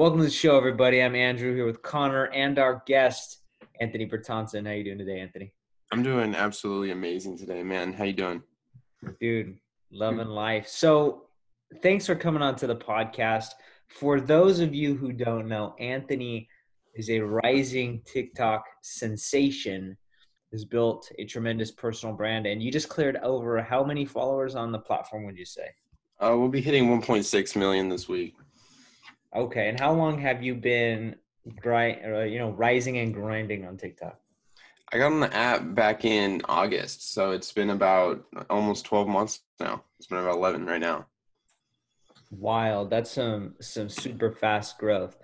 Welcome to the show, everybody. I'm Andrew here with Connor and our guest, Anthony Bertoncin. How you doing today, Anthony? I'm doing absolutely amazing today, man. How you doing? Dude, loving life. So thanks for coming on to the podcast. For those of you who don't know, Anthony is a rising TikTok sensation, has built a tremendous personal brand, and you just cleared over how many followers on the platform would you say? Uh, we'll be hitting 1.6 million this week. Okay, and how long have you been grind, uh, you know, rising and grinding on TikTok? I got on the app back in August, so it's been about almost 12 months now. It's been about 11 right now. Wild. That's some some super fast growth.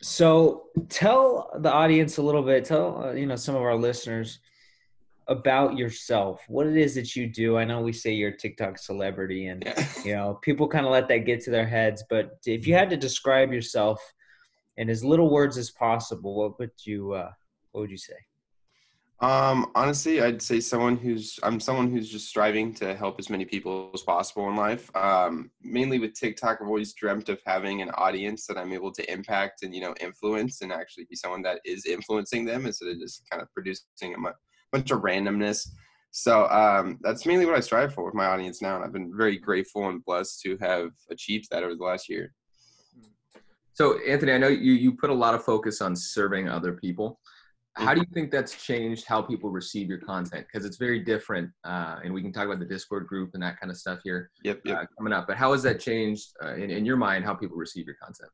So tell the audience a little bit. Tell uh, you know some of our listeners about yourself. What it is that you do. I know we say you're a TikTok celebrity, and Yeah. you know people kind of let that get to their heads. But if you had to describe yourself in as little words as possible, what would you uh, what would you say? Um, honestly, I'd say someone who's I'm someone who's just striving to help as many people as possible in life. Um, mainly with TikTok, I've always dreamt of having an audience that I'm able to impact and you know influence, and actually be someone that is influencing them instead of just kind of producing a bunch of randomness. So um, that's mainly what I strive for with my audience now, and I've been very grateful and blessed to have achieved that over the last year. So, Anthony, I know you you put a lot of focus on serving other people. How do you think that's changed how people receive your content? Because it's very different, uh, and we can talk about the Discord group and that kind of stuff here Yep, yep. uh, coming up. But how has that changed uh, in, in your mind how people receive your content?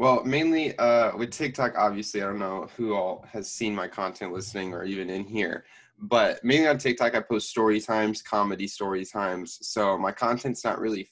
Well, mainly uh, with TikTok, obviously, I don't know who all has seen my content listening or even in here, but mainly on TikTok, I post story times, comedy story times. So my content's not really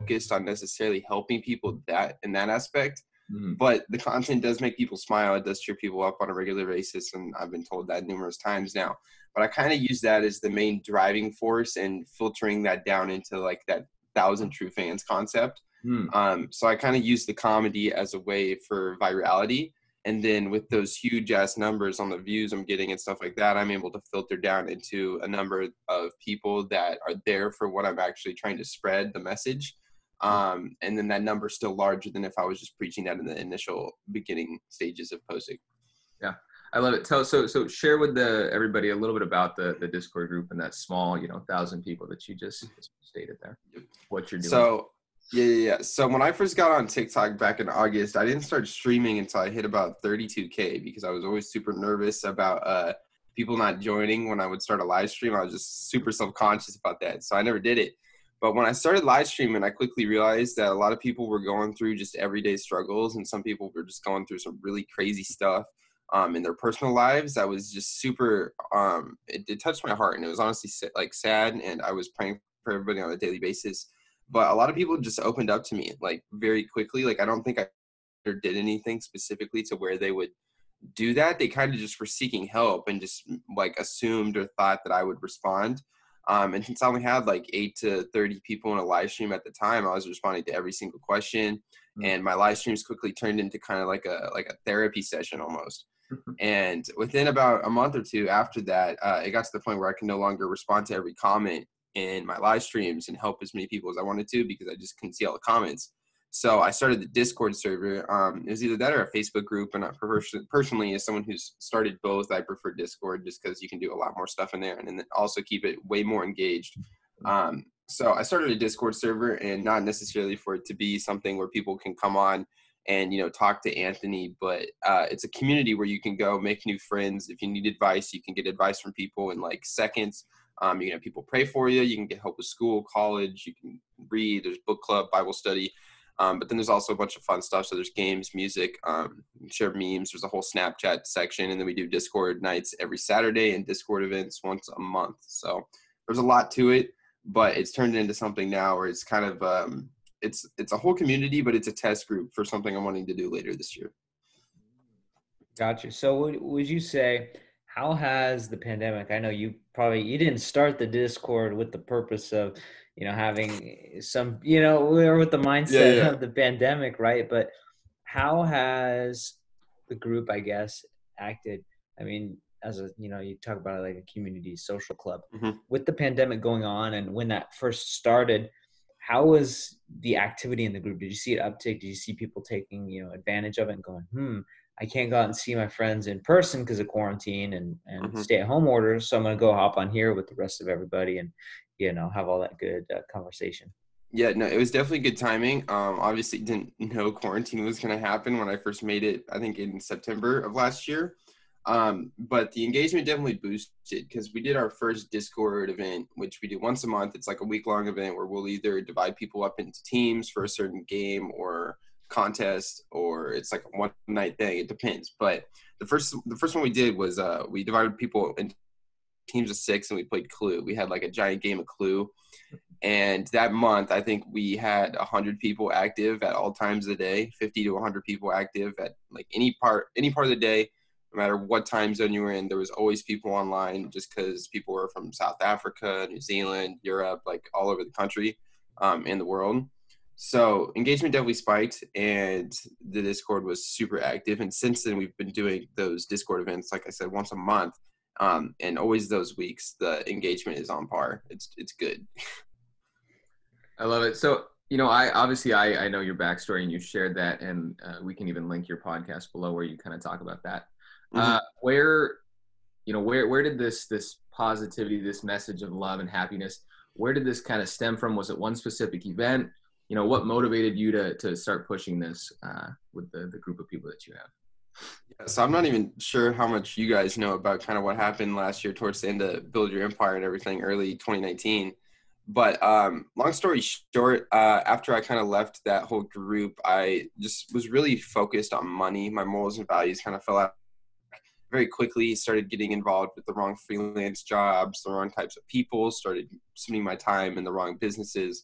focused on necessarily helping people that in that aspect, Mhm. but the content does make people smile. It does cheer people up on a regular basis, and I've been told that numerous times now. But I kind of use that as the main driving force and filtering that down into like that thousand true fans concept. Hmm. Um, so I kind of use the comedy as a way for virality. And then with those huge ass numbers on the views I'm getting and stuff like that, I'm able to filter down into a number of people that are there for what I'm actually trying to spread the message. Um, and then that number's still larger than if I was just preaching that in the initial beginning stages of posting. Yeah, I love it. Tell so so share with the everybody a little bit about the the Discord group and that small you know thousand people that you just stated there. What you're doing. So yeah, yeah, yeah. So when I first got on TikTok back in August, I didn't start streaming until I hit about 32k because I was always super nervous about uh, people not joining when I would start a live stream. I was just super self-conscious about that, so I never did it. But when I started live streaming, I quickly realized that a lot of people were going through just everyday struggles, and some people were just going through some really crazy stuff um, in their personal lives. That was just super. Um, it, it touched my heart, and it was honestly like sad. And I was praying for everybody on a daily basis but a lot of people just opened up to me like very quickly like i don't think i did anything specifically to where they would do that they kind of just were seeking help and just like assumed or thought that i would respond um, and since i only had like 8 to 30 people in a live stream at the time i was responding to every single question Mm. and my live streams quickly turned into kind of like a like a therapy session almost and within about a month or two after that uh, it got to the point where i can no longer respond to every comment in my live streams and help as many people as I wanted to because I just couldn't see all the comments. So I started the Discord server. Um, it was either that or a Facebook group. And I personally, as someone who's started both, I prefer Discord just because you can do a lot more stuff in there and then also keep it way more engaged. Um, so I started a Discord server and not necessarily for it to be something where people can come on and you know talk to Anthony, but uh, it's a community where you can go make new friends. If you need advice, you can get advice from people in like seconds. Um, you can have people pray for you. You can get help with school, college. You can read. There's book club, Bible study. Um, but then there's also a bunch of fun stuff. So there's games, music, um, share memes. There's a whole Snapchat section, and then we do Discord nights every Saturday and Discord events once a month. So there's a lot to it, but it's turned into something now where it's kind of um, it's it's a whole community, but it's a test group for something I'm wanting to do later this year. Gotcha. So would, would you say how has the pandemic? I know you probably you didn't start the Discord with the purpose of you know having some you know we were with the mindset yeah. of the pandemic, right? But how has the group, I guess, acted? I mean, as a you know you talk about it like a community social club Mhm. with the pandemic going on and when that first started. how was the activity in the group? Did you see it uptick? Did you see people taking you know advantage of it and going, hmm, I can't go out and see my friends in person because of quarantine and and mm-hmm. stay at home orders, so I'm gonna go hop on here with the rest of everybody and you know have all that good uh, conversation. Yeah, no, it was definitely good timing. Um, obviously, didn't know quarantine was going to happen when I first made it. I think in September of last year. Um, but the engagement definitely boosted because we did our first Discord event, which we do once a month. It's like a week long event where we'll either divide people up into teams for a certain game or contest, or it's like one night thing. It depends. But the first the first one we did was uh, we divided people into teams of six and we played Clue. We had like a giant game of Clue. And that month, I think we had 100 people active at all times of the day, 50 to 100 people active at like any part, any part of the day no matter what time zone you were in, there was always people online just because people were from South Africa, New Zealand, Europe, like all over the country um, in the world. So engagement definitely spiked, and the Discord was super active. And since then, we've been doing those Discord events, like I said, once a month, um, and always those weeks. The engagement is on par. It's it's good. I love it. So you know, I obviously I I know your backstory, and you shared that, and uh, we can even link your podcast below where you kind of talk about that. Mm-hmm. Uh, where, you know, where where did this this positivity, this message of love and happiness, where did this kind of stem from? Was it one specific event? You know, what motivated you to to start pushing this uh, with the the group of people that you have? Yeah, so I'm not even sure how much you guys know about kind of what happened last year towards the end of Build Your Empire and everything, early 2019. But um, long story short, uh, after I kind of left that whole group, I just was really focused on money. My morals and values kind of fell out very quickly started getting involved with the wrong freelance jobs, the wrong types of people, started spending my time in the wrong businesses,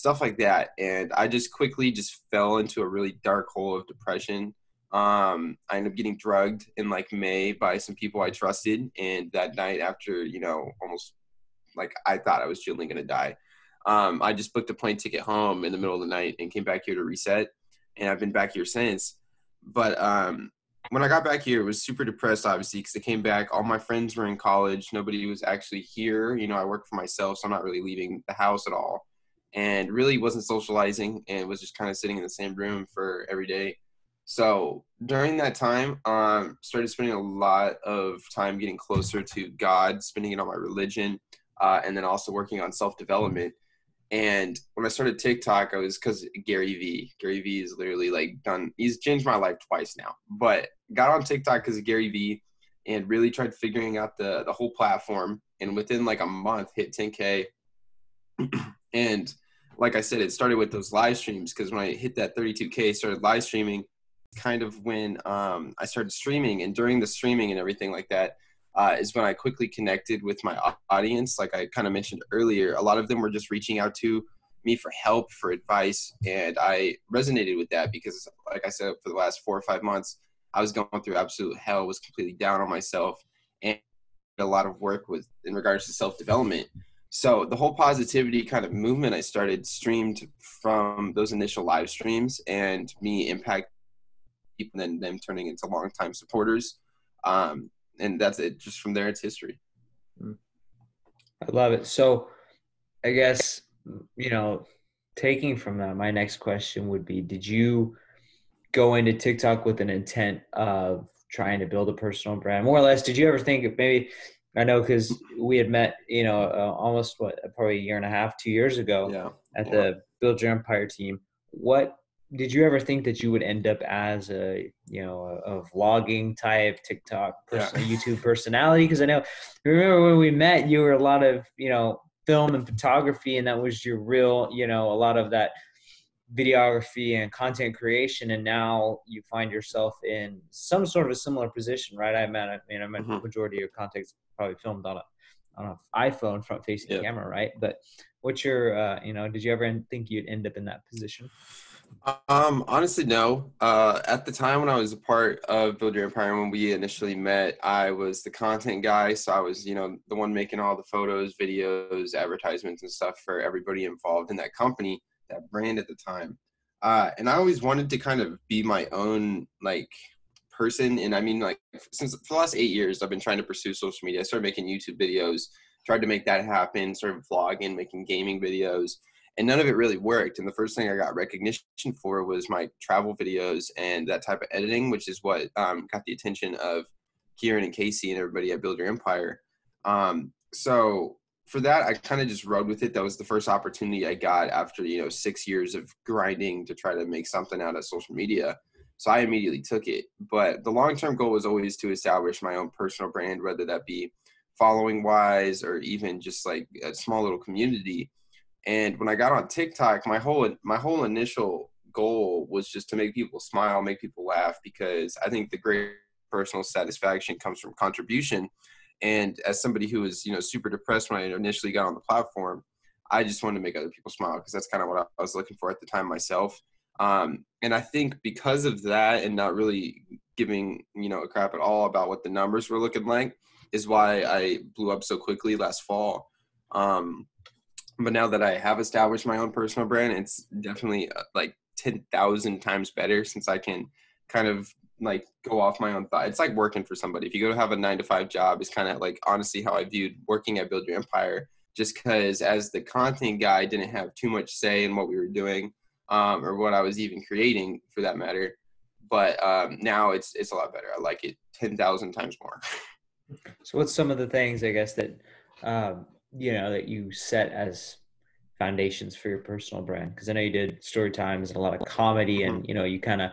stuff like that. And I just quickly just fell into a really dark hole of depression. Um, I ended up getting drugged in like May by some people I trusted. And that night after, you know, almost like I thought I was genuinely going to die. Um, I just booked a plane ticket home in the middle of the night and came back here to reset. And I've been back here since. But um, when I got back here, it was super depressed, obviously, because I came back. All my friends were in college. Nobody was actually here. You know, I work for myself, so I'm not really leaving the house at all. And really wasn't socializing and was just kind of sitting in the same room for every day. So during that time, um, started spending a lot of time getting closer to God, spending it on my religion, uh, and then also working on self development. And when I started TikTok, I was because Gary V. Gary Vee is literally like done. He's changed my life twice now. But got on TikTok because of Gary Vee, and really tried figuring out the the whole platform. And within like a month, hit 10k. and like I said, it started with those live streams because when I hit that 32k, started live streaming. Kind of when um, I started streaming, and during the streaming and everything like that, uh, is when I quickly connected with my audience. Like I kind of mentioned earlier, a lot of them were just reaching out to me for help, for advice, and I resonated with that because, like I said, for the last four or five months, I was going through absolute hell, was completely down on myself, and a lot of work with in regards to self development. So the whole positivity kind of movement I started streamed from those initial live streams and me impact people and them turning into long time supporters. Um, and that's it. Just from there, it's history. Hmm. I love it. So, I guess you know, taking from that, my next question would be: Did you go into TikTok with an intent of trying to build a personal brand, more or less? Did you ever think of maybe? I know because we had met, you know, uh, almost what probably a year and a half, two years ago, yeah. at yeah. the Build Your Empire team. What did you ever think that you would end up as a you know a, a vlogging type TikTok person, yeah. YouTube personality? Because I know remember when we met, you were a lot of you know film and photography, and that was your real you know a lot of that videography and content creation, and now you find yourself in some sort of a similar position, right? I mean, I mean, I mean, mm-hmm. majority of your content's probably filmed on a on an iPhone front facing yeah. camera, right? But what's your uh, you know? Did you ever think you'd end up in that position? Um, honestly, no. Uh, at the time when I was a part of Build Your Empire, when we initially met, I was the content guy. So I was, you know, the one making all the photos, videos, advertisements, and stuff for everybody involved in that company, that brand at the time. Uh, and I always wanted to kind of be my own, like, person. And I mean, like, since for the last eight years, I've been trying to pursue social media. I started making YouTube videos, tried to make that happen, started vlogging, making gaming videos and none of it really worked. And the first thing I got recognition for was my travel videos and that type of editing, which is what um, got the attention of Kieran and Casey and everybody at Build Your Empire. Um, so for that, I kind of just rode with it. That was the first opportunity I got after you know six years of grinding to try to make something out of social media. So I immediately took it. But the long term goal was always to establish my own personal brand, whether that be following wise or even just like a small little community. And when I got on TikTok, my whole my whole initial goal was just to make people smile, make people laugh, because I think the great personal satisfaction comes from contribution. And as somebody who was, you know, super depressed when I initially got on the platform, I just wanted to make other people smile because that's kind of what I was looking for at the time myself. Um, and I think because of that and not really giving, you know, a crap at all about what the numbers were looking like is why I blew up so quickly last fall. Um, but now that I have established my own personal brand, it's definitely uh, like 10,000 times better since I can kind of like go off my own thought. It's like working for somebody. If you go to have a nine to five job, it's kind of like honestly how I viewed working at Build Your Empire. Just because as the content guy, I didn't have too much say in what we were doing um, or what I was even creating for that matter. But um, now it's it's a lot better. I like it ten thousand times more. so, what's some of the things I guess that um, you know that you set as foundations for your personal brand? Because I know you did story times and a lot of comedy, and mm-hmm. you know you kind of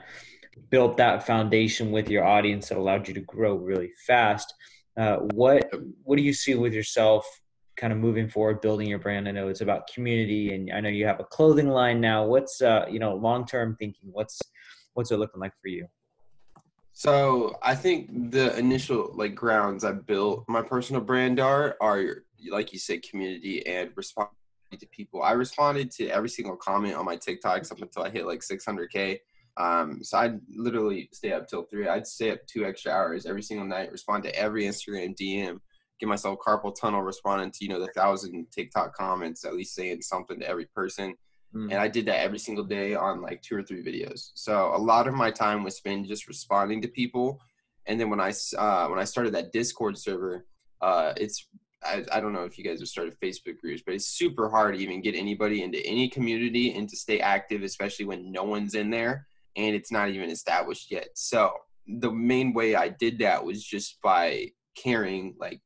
built that foundation with your audience that allowed you to grow really fast. Uh, what what do you see with yourself kind of moving forward, building your brand? I know it's about community, and I know you have a clothing line now. What's uh, you know long term thinking? What's what's it looking like for you? So I think the initial like grounds I built my personal brand are are like you said, community and responding to people. I responded to every single comment on my TikToks up until I hit like 600k. Um, so I'd literally stay up till three. I'd stay up two extra hours every single night, respond to every Instagram DM, give myself carpal tunnel responding to, you know, the thousand TikTok comments, at least saying something to every person. Mm. And I did that every single day on like two or three videos. So a lot of my time was spent just responding to people. And then when I, uh, when I started that Discord server, uh, it's I, I don't know if you guys have started Facebook groups, but it's super hard to even get anybody into any community and to stay active, especially when no one's in there and it's not even established yet. So the main way I did that was just by caring like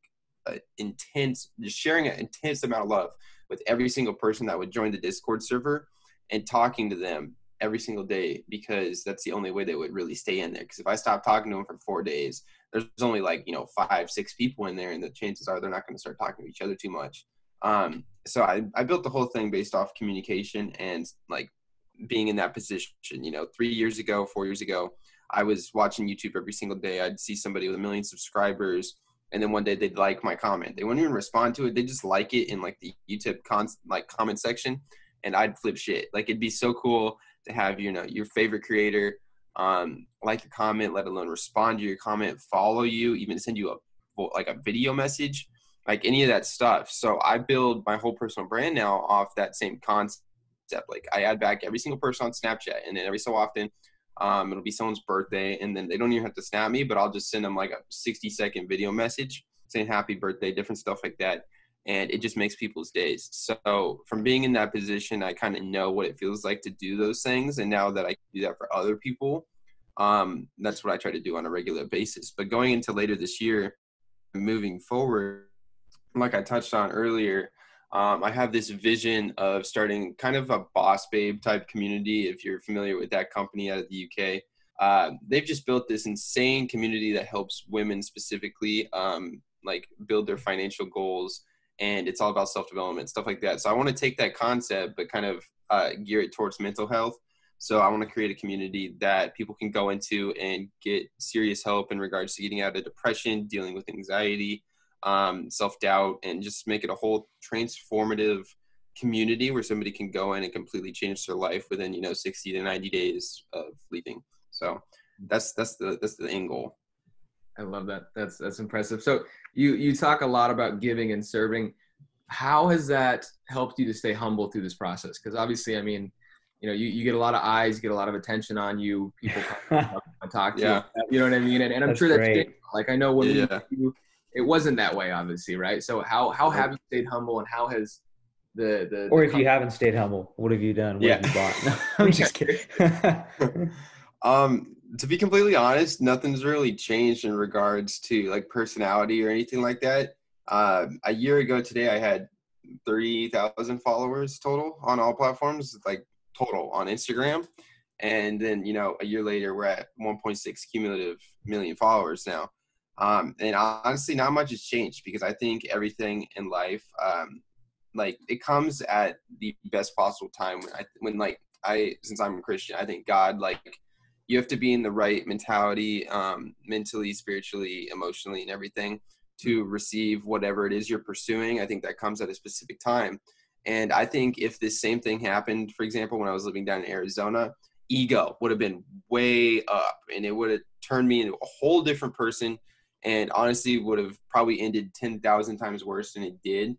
intense, just sharing an intense amount of love with every single person that would join the Discord server and talking to them every single day because that's the only way they would really stay in there. Because if I stop talking to them for four days, there's only like you know five, six people in there, and the chances are they're not going to start talking to each other too much. Um, so I, I built the whole thing based off communication and like being in that position. You know, three years ago, four years ago, I was watching YouTube every single day. I'd see somebody with a million subscribers, and then one day they'd like my comment. They wouldn't even respond to it. They just like it in like the YouTube con like comment section, and I'd flip shit. Like it'd be so cool to have you know your favorite creator um, like a comment, let alone respond to your comment, follow you, even send you a like a video message, like any of that stuff. So I build my whole personal brand now off that same concept. Like I add back every single person on Snapchat, and then every so often, um, it'll be someone's birthday, and then they don't even have to snap me, but I'll just send them like a 60 second video message saying happy birthday, different stuff like that. And it just makes people's days. So from being in that position, I kind of know what it feels like to do those things. And now that I do that for other people, um, that's what I try to do on a regular basis. But going into later this year, moving forward, like I touched on earlier, um, I have this vision of starting kind of a boss babe type community. If you're familiar with that company out of the UK, uh, they've just built this insane community that helps women specifically um, like build their financial goals. And it's all about self development, stuff like that. So I want to take that concept, but kind of uh, gear it towards mental health. So I want to create a community that people can go into and get serious help in regards to getting out of depression, dealing with anxiety, um, self doubt, and just make it a whole transformative community where somebody can go in and completely change their life within you know 60 to 90 days of leaving. So that's that's the that's the end goal. I love that. That's that's impressive. So you you talk a lot about giving and serving. How has that helped you to stay humble through this process? Because obviously, I mean, you know, you, you get a lot of eyes, you get a lot of attention on you. People talk to yeah. you. You know what I mean? And, and I'm that's sure that's great. like I know when yeah. you, it wasn't that way, obviously, right? So how how have you stayed humble, and how has the the or the if you haven't stayed humble, what have you done? What have you bought? No, I'm just kidding. um, to be completely honest, nothing's really changed in regards to like personality or anything like that. Um, a year ago today, I had thirty thousand followers total on all platforms, like total on Instagram, and then you know a year later we're at 1.6 cumulative million followers now. Um, and honestly, not much has changed because I think everything in life, um, like it comes at the best possible time when I when like I since I'm a Christian, I think God like you have to be in the right mentality, um, mentally, spiritually, emotionally, and everything to receive whatever it is you're pursuing. I think that comes at a specific time. And I think if this same thing happened, for example, when I was living down in Arizona, ego would have been way up and it would have turned me into a whole different person and honestly would have probably ended 10,000 times worse than it did.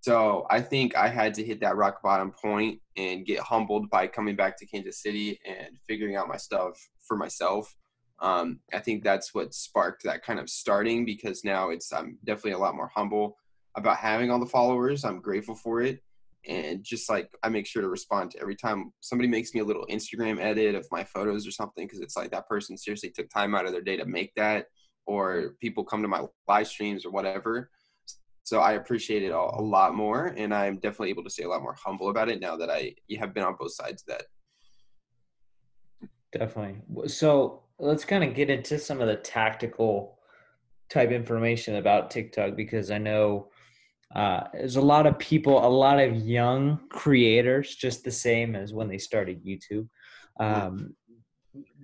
So I think I had to hit that rock bottom point and get humbled by coming back to Kansas City and figuring out my stuff for myself. Um, I think that's what sparked that kind of starting because now it's I'm definitely a lot more humble about having all the followers. I'm grateful for it. And just like I make sure to respond to every time somebody makes me a little Instagram edit of my photos or something, because it's like that person seriously took time out of their day to make that, or people come to my live streams or whatever so I appreciate it all a lot more, and I'm definitely able to stay a lot more humble about it now that I have been on both sides of that. Definitely. So let's kind of get into some of the tactical type information about TikTok because I know uh, there's a lot of people, a lot of young creators, just the same as when they started YouTube, um,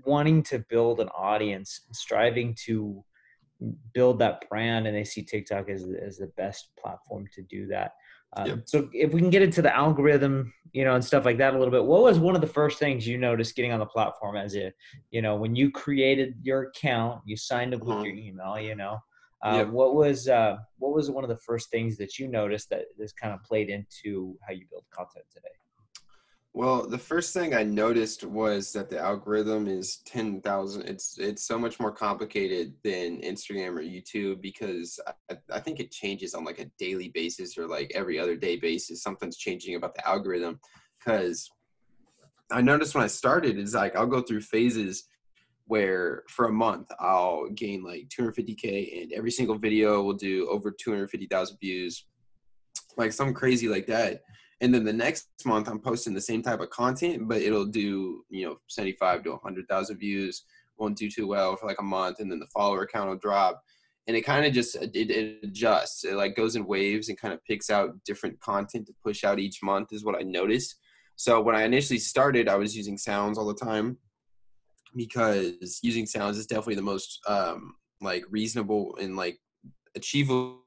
wanting to build an audience, striving to build that brand and they see TikTok as, as the best platform to do that. Um, yep. So if we can get into the algorithm, you know, and stuff like that a little bit, what was one of the first things you noticed getting on the platform as a, you know, when you created your account, you signed up with uh-huh. your email, you know, uh, yep. what was, uh, what was one of the first things that you noticed that this kind of played into how you build content today? Well, the first thing I noticed was that the algorithm is 10,000. It's it's so much more complicated than Instagram or YouTube because I, I think it changes on like a daily basis or like every other day basis. Something's changing about the algorithm because I noticed when I started is like I'll go through phases where for a month I'll gain like 250k and every single video will do over 250,000 views, like some crazy like that and then the next month i'm posting the same type of content but it'll do you know 75 to 100000 views. Won't do too well for like a month and then the follower count will drop. And it kind of just it, it, adjusts. It like goes in waves and kind of picks out different content to push out each month is what i noticed. So when i initially started i was using sounds all the time because using sounds is definitely the most um like reasonable and like achievable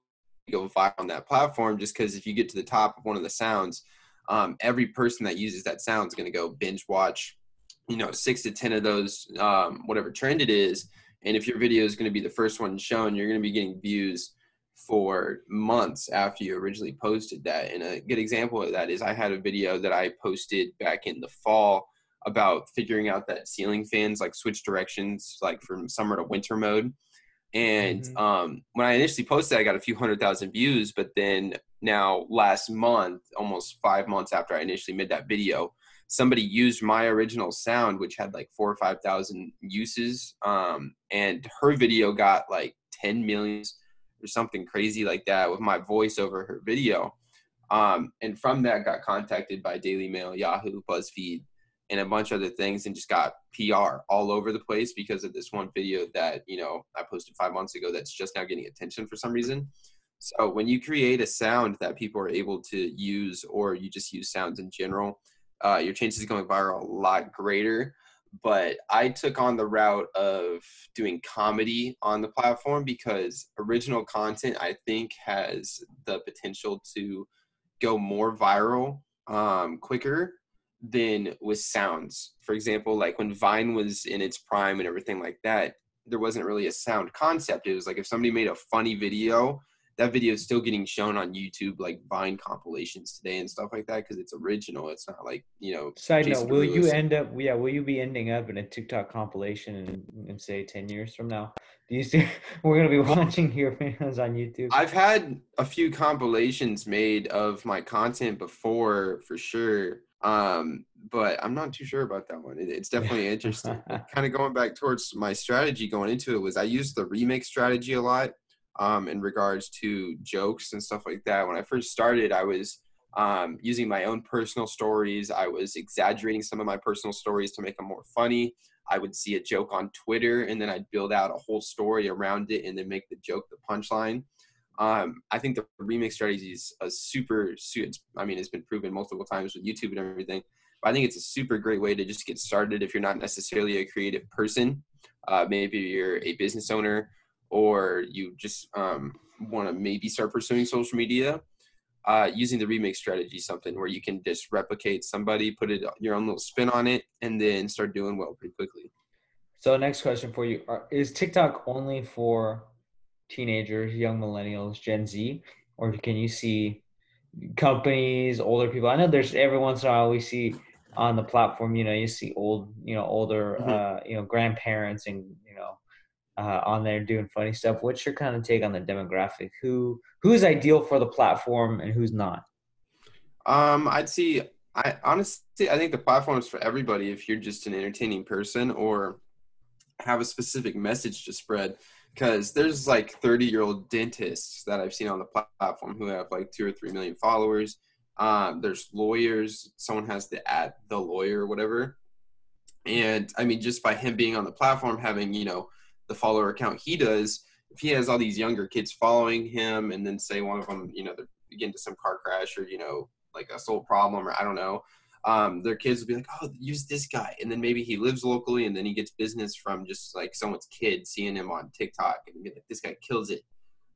go viral on that platform just because if you get to the top of one of the sounds, um, every person that uses that sound is going to go binge watch, you know, six to 10 of those, um, whatever trend it is. And if your video is going to be the first one shown, you're going to be getting views for months after you originally posted that. And a good example of that is I had a video that I posted back in the fall about figuring out that ceiling fans like switch directions like from summer to winter mode and mm-hmm. um, when I initially posted, I got a few hundred thousand views. But then now, last month, almost five months after I initially made that video, somebody used my original sound, which had like four or five thousand uses, um, and her video got like ten millions or something crazy like that with my voice over her video. Um, and from that, got contacted by Daily Mail, Yahoo, BuzzFeed, and a bunch of other things and just got PR all over the place because of this one video that, you know, I posted five months ago that's just now getting attention for some reason. So when you create a sound that people are able to use or you just use sounds in general, uh, your chances of going viral a lot greater. But I took on the route of doing comedy on the platform because original content I think has the potential to go more viral um, quicker than with sounds. For example, like when Vine was in its prime and everything like that, there wasn't really a sound concept. It was like if somebody made a funny video, that video is still getting shown on YouTube, like Vine compilations today and stuff like that, because it's original. It's not like you know. Side Jason note: Will you end up? Yeah, will you be ending up in a TikTok compilation in, in say ten years from now? Do you see? We're gonna be watching your videos on YouTube. I've had a few compilations made of my content before, for sure. Um, but I'm not too sure about that one. It, it's definitely interesting. kind of going back towards my strategy going into it was I used the remake strategy a lot um, in regards to jokes and stuff like that. When I first started, I was um, using my own personal stories. I was exaggerating some of my personal stories to make them more funny. I would see a joke on Twitter and then I'd build out a whole story around it and then make the joke the punchline. Um, I think the remix strategy is a super, I mean, it's been proven multiple times with YouTube and everything. But I think it's a super great way to just get started if you're not necessarily a creative person. Uh, maybe you're a business owner or you just um, want to maybe start pursuing social media. Uh, using the remix strategy, something where you can just replicate somebody, put it your own little spin on it, and then start doing well pretty quickly. So, next question for you: Is TikTok only for teenagers, young millennials, Gen Z, or can you see companies, older people? I know there's every once in a while we see on the platform, you know, you see old, you know, older, mm-hmm. uh, you know, grandparents and you know, uh, on there doing funny stuff. What's your kind of take on the demographic? Who who's ideal for the platform and who's not? Um, I'd see. I honestly, I think the platform is for everybody. If you're just an entertaining person or have a specific message to spread, because there's like 30 year old dentists that I've seen on the platform who have like two or three million followers. Um, there's lawyers. Someone has the at the lawyer or whatever. And I mean, just by him being on the platform, having you know the follower account he does, if he has all these younger kids following him, and then say one of them, you know, they get into some car crash or you know, like a soul problem or I don't know, um, their kids will be like, oh, use this guy. And then maybe he lives locally and then he gets business from just like someone's kid seeing him on TikTok and like, this guy kills it.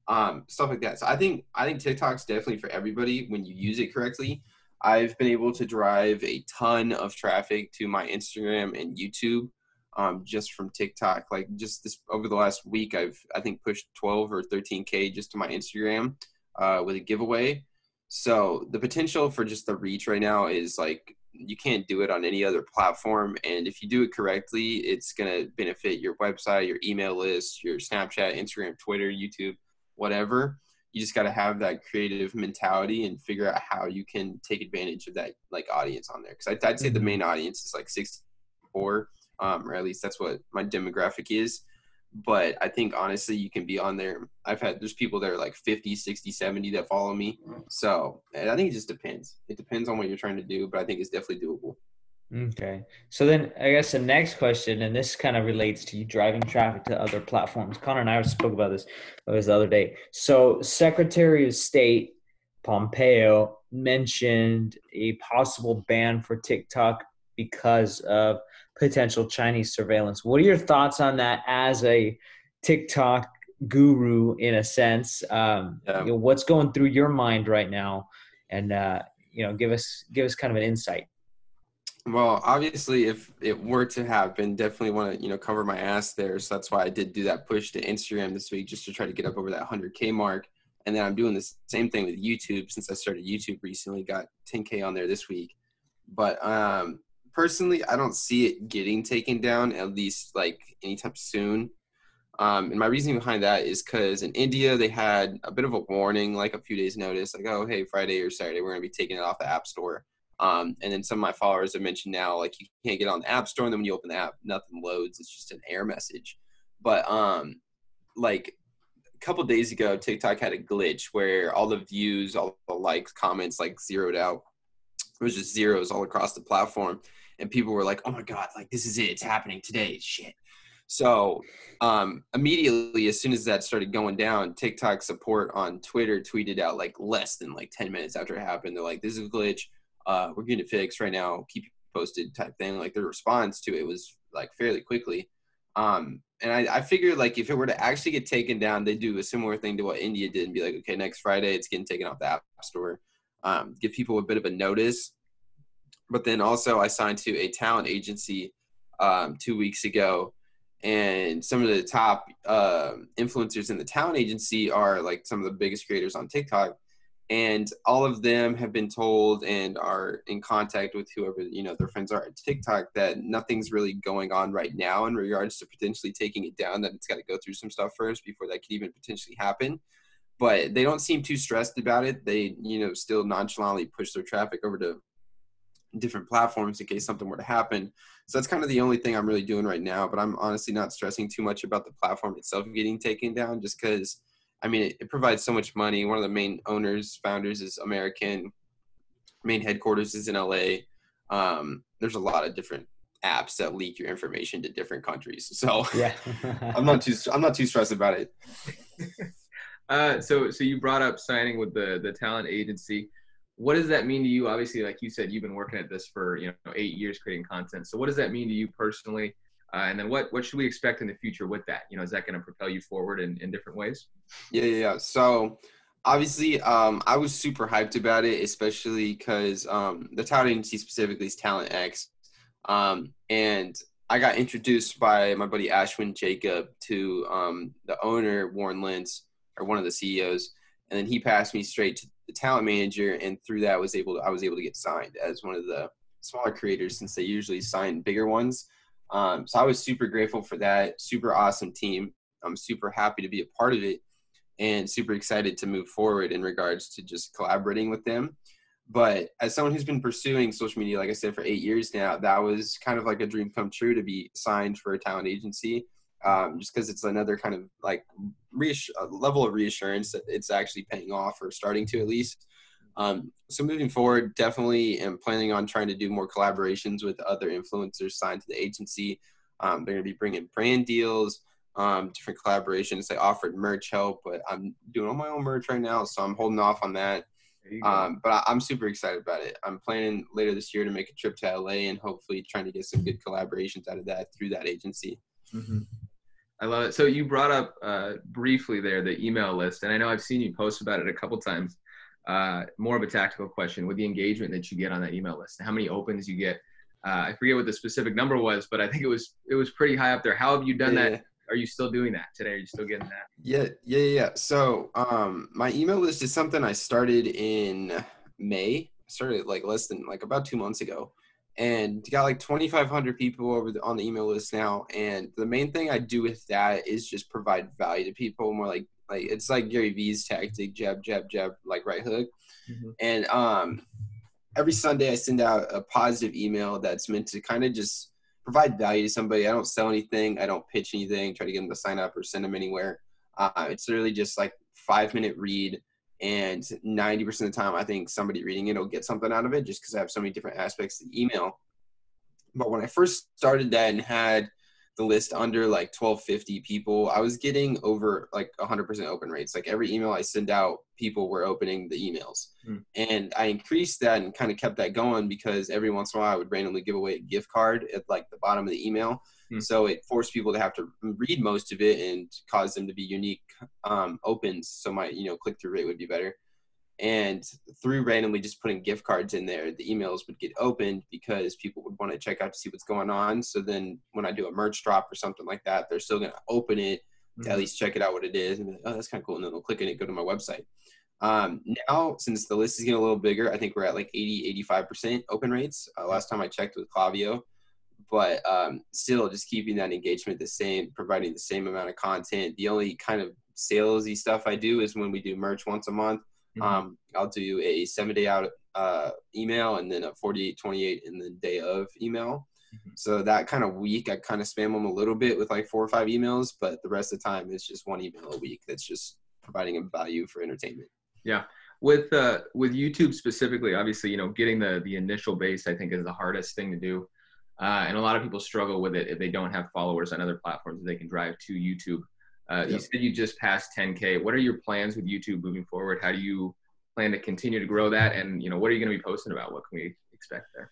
Um, stuff like that. So I think I think TikTok's definitely for everybody when you use it correctly. I've been able to drive a ton of traffic to my Instagram and YouTube um, just from TikTok. Like just this over the last week, I've I think pushed 12 or 13k just to my Instagram uh, with a giveaway. So the potential for just the reach right now is like you can't do it on any other platform. And if you do it correctly, it's gonna benefit your website, your email list, your Snapchat, Instagram, Twitter, YouTube, whatever. You just got to have that creative mentality and figure out how you can take advantage of that like audience on there. Because I'd, I'd, say the mm-hmm. main audience is like 64, um, or at least that's what my demographic is but I think honestly you can be on there. I've had there's people that are like 50, 60, 70 that follow me. So I think it just depends. It depends on what you're trying to do, but I think it's definitely doable. Okay. So then I guess the next question, and this kind of relates to you driving traffic to other platforms. Connor and I spoke about this, it was the other day. So Secretary of State Pompeo mentioned a possible ban for TikTok because of potential Chinese surveillance. What are your thoughts on that as a TikTok guru in a sense? Um, yeah. you know, what's going through your mind right now? And uh, you know, give us give us kind of an insight. Well, obviously, if it were to happen, definitely want to you know cover my ass there. So that's why I did do that push to Instagram this week, just to try to get up over that 100k mark. And then I'm doing the same thing with YouTube since I started YouTube recently. Got 10k on there this week. But um, personally, I don't see it getting taken down at least like anytime soon. Um, and my reasoning behind that is because in India they had a bit of a warning, like a few days notice, like oh hey Friday or Saturday we're gonna be taking it off the App Store. Um, and then some of my followers have mentioned now like you can't get on the App Store, and then when you open the app, nothing loads. It's just an error message. But um, like a couple days ago, TikTok had a glitch where all the views, all the likes, comments like zeroed out. It was just zeros all across the platform and people were like, "Oh my god, like this is it, it's happening today, shit." So um, immediately, as soon as that started going down, TikTok support on Twitter tweeted out like less than like ten minutes after it happened. They're like, "This is a glitch. Uh, we're getting it fixed right now. Keep you posted." Type thing. Like their response to it was like fairly quickly. Um, and I, I figured like if it were to actually get taken down, they'd do a similar thing to what India did and be like, okay, next Friday it's getting taken off the app store. Um, give people a bit of a notice but then also I signed to a talent agency um, two weeks ago, and some of the top uh, influencers in the talent agency are like some of the biggest creators on TikTok. and all of them have been told and are in contact with whoever you know their friends are at TikTok that nothing's really going on right now in regards to potentially taking it down. That it's got to go through some stuff first before that could even potentially happen. But they don't seem too stressed about it. They you know still nonchalantly push their traffic over to different platforms in case something were to happen. So that's kind of the only thing I'm really doing right now. But I'm honestly not stressing too much about the platform itself getting taken down, just because I mean, it, it, provides so much money. One of the main owners, founders is American. Main headquarters is in LA. Um, there's a lot of different apps that leak your information to different countries. So yeah, I'm not too I'm not too stressed about it. uh, so so you brought up signing with the the talent agency. What does that mean to you? Obviously, like you said, you've been working at this for you know eight years creating content. So what does that mean to you personally? Uh, and then what what should we expect in the future with that? You know, is that going to propel you forward in, in different ways? Yeah, yeah. yeah. So obviously, um, I was super hyped about it, especially because um, the talent agency specifically is Talent X, um, and I got introduced by my buddy Ashwin Jacob to um, the owner Warren Lentz, or one of the CEOs, and then he passed me straight to the talent manager, and through that was able to, I was able to get signed as one of the smaller creators since they usually sign bigger ones. Um, so I was super grateful for that. Super awesome team. I'm super happy to be a part of it and super excited to move forward in regards to just collaborating with them. But as someone who's been pursuing social media, like I said, for eight years now, that was kind of like a dream come true to be signed for a talent agency. Um, just because it's another kind of like reass- level of reassurance that it's actually paying off or starting to at least. Um, so moving forward, definitely am planning on trying to do more collaborations with other influencers signed to the agency. Um, they're going to be bringing brand deals, um, different collaborations. They offered merch help, but I'm doing all my own merch right now, so I'm holding off on that. Um, but I, am super excited about it. I'm planning later this year to make a trip to LA and hopefully trying to get some good collaborations out of that through that agency. Mm-hmm. I love it. So you brought up uh, briefly there the email list, and I know I've seen you post about it a couple times. Uh, more of a tactical question with the engagement that you get on that email list how many opens you get. Uh, i forget what the specific number was but i think it was it was pretty high up there. How have you done yeah. that are you still doing that today? Are you still getting that? Yeah yeah yeah so um my email list is something i started in may. Started like less than like about two months ago and got like 2500 people over the, on the email list now and the main thing i do with that is just provide value to people more like like it's like Gary Vee's tactic, jab, jab, jab, like right hook. Mm-hmm. And um, every Sunday I send out a positive email that's meant to kind of just provide value to somebody. I don't sell anything. I don't pitch anything. Try to get them to sign up or send them anywhere. Uh, it's literally just like five minute read. And 90% of the time, I think somebody reading it will get something out of it just because I have so many different aspects to email. But when I first started that and had the list under like 1250 people i was getting over like 100% open rates like every email i send out people were opening the emails mm. and i increased that and kind of kept that going because every once in a while i would randomly give away a gift card at like the bottom of the email mm. so it forced people to have to read most of it and cause them to be unique um, opens so my you know click-through rate would be better and through randomly just putting gift cards in there the emails would get opened because people would want to check out to see what's going on so then when i do a merch drop or something like that they're still going to open it to at mm-hmm. least check it out what it is and oh that's kind of cool and then they'll click on it go to my website um, now since the list is getting a little bigger i think we're at like 80 85% open rates uh, last time i checked with Klaviyo but um, still just keeping that engagement the same providing the same amount of content the only kind of salesy stuff i do is when we do merch once a month Mm-hmm. Um, I'll do a seven day out uh, email and then a 48, 28 in the day of email. Mm-hmm. So that kind of week, I kind of spam them a little bit with like four or five emails, but the rest of the time it's just one email a week that's just providing a value for entertainment. Yeah. With uh, with YouTube specifically, obviously, you know, getting the the initial base, I think, is the hardest thing to do. Uh, and a lot of people struggle with it if they don't have followers on other platforms that they can drive to YouTube. Uh, yep. You said you just passed 10k. What are your plans with YouTube moving forward? How do you plan to continue to grow that? And you know, what are you going to be posting about? What can we expect there?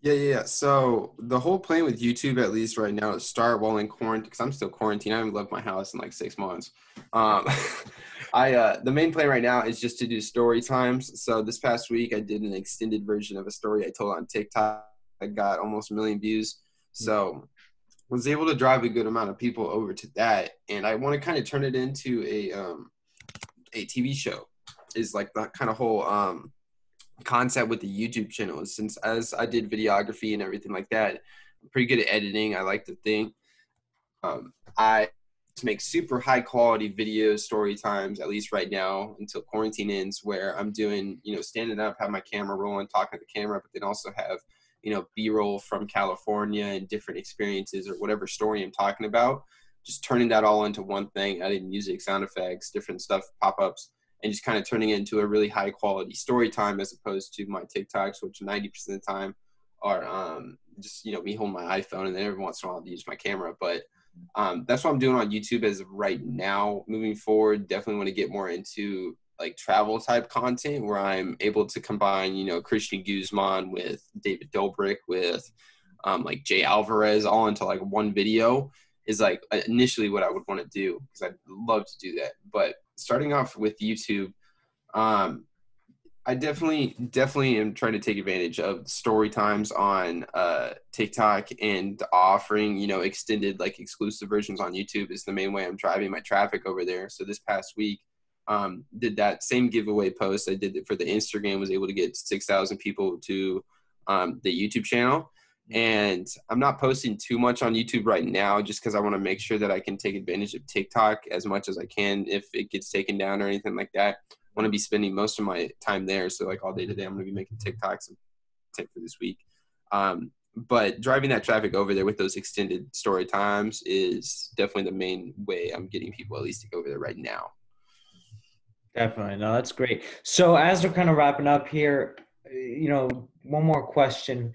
Yeah, yeah. So the whole plan with YouTube, at least right now, is start while in quarantine because I'm still quarantined. I haven't left my house in like six months. Um, I uh, the main plan right now is just to do story times. So this past week, I did an extended version of a story I told on TikTok. I got almost a million views. So was able to drive a good amount of people over to that, and I want to kind of turn it into a um, a TV show. is like that kind of whole um, concept with the YouTube channel. Since as I did videography and everything like that, I'm pretty good at editing. I like to think. Um, I to make super high quality videos, story times, at least right now until quarantine ends, where I'm doing, you know, standing up, have my camera rolling, talking to the camera, but then also have, you know, B roll from California and different experiences or whatever story I'm talking about. Just turning that all into one thing, adding music, sound effects, different stuff, pop ups, and just kind of turning it into a really high quality story time as opposed to my TikToks, which 90% of the time are um, just, you know, me holding my iPhone and then every once in a while I'll use my camera. But um, that's what I'm doing on YouTube as right now. Moving forward, definitely want to get more into like travel type content where I'm able to combine, you know, Christian Guzman with David Dobrik with um, like Jay Alvarrez all into like one video is like initially what I would want to do because I'd love to do that. But starting off with YouTube, um, I definitely definitely am trying to take advantage of story times on uh, TikTok and offering you know extended like exclusive versions on YouTube is the main way I'm driving my traffic over there. So this past week, um, did that same giveaway post I did it for the Instagram was able to get six thousand people to um, the YouTube channel. And I'm not posting too much on YouTube right now just because I want to make sure that I can take advantage of TikTok as much as I can if it gets taken down or anything like that I want to be spending most of my time there. So like all day today, I'm going to be making TikToks and take for this week. Um, but driving that traffic over there with those extended story times is definitely the main way I'm getting people at least to go over there right now. Definitely. No, that's great. So as we're kind of wrapping up here, you know, one more question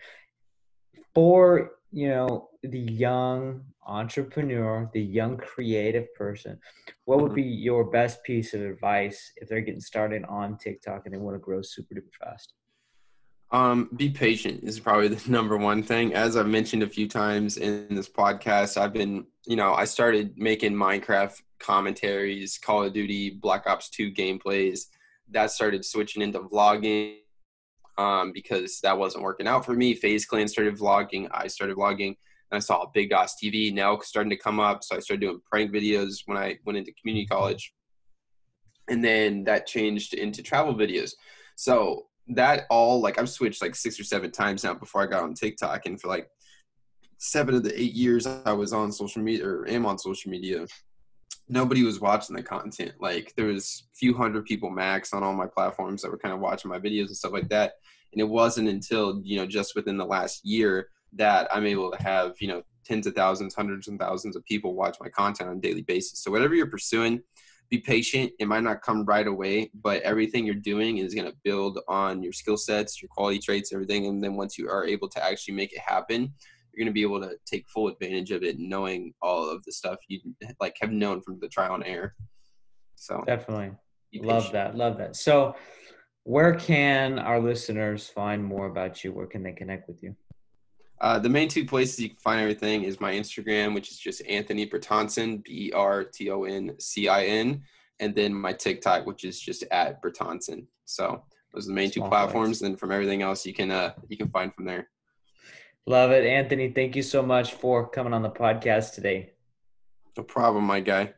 for, you know, the young entrepreneur, the young creative person, what would mm-hmm. be your best piece of advice if they're getting started on TikTok and they want to grow super duper fast? Um, be patient is probably the number one thing. As I've mentioned a few times in this podcast, I've been, you know, I started making Minecraft commentaries, Call of Duty, Black Ops 2 gameplays. That started switching into vlogging um, because that wasn't working out for me. FaZe Clan started vlogging. I started vlogging. And I saw Big Daws TV now starting to come up. So I started doing prank videos when I went into community college. And then that changed into travel videos. So that all like I've switched like six or seven times now before I got on TikTok. And for like seven of the eight years I was on social media or am on social media, nobody was watching the content. Like there was a few hundred people max on all my platforms that were kind of watching my videos and stuff like that. And it wasn't until, you know, just within the last year that I'm able to have, you know, tens of thousands, hundreds and thousands of people watch my content on a daily basis. So whatever you're pursuing, be patient. It might not come right away, but everything you're doing is going to build on your skill sets, your quality traits, everything. And then once you are able to actually make it happen, you're going to be able to take full advantage of it, knowing all of the stuff you like have known from the trial and error. So definitely love that. Love that. So where can our listeners find more about you? Where can they connect with you? Uh, the main two places you can find everything is my Instagram, which is just Anthony Bertoncin, B R T O N C I N, and then my TikTok, which is just at Bertoncin. So those are the main Small two platforms, and from everything else you can uh, you can find from there. Love it, Anthony. Thank you so much for coming on the podcast today. No problem, my guy.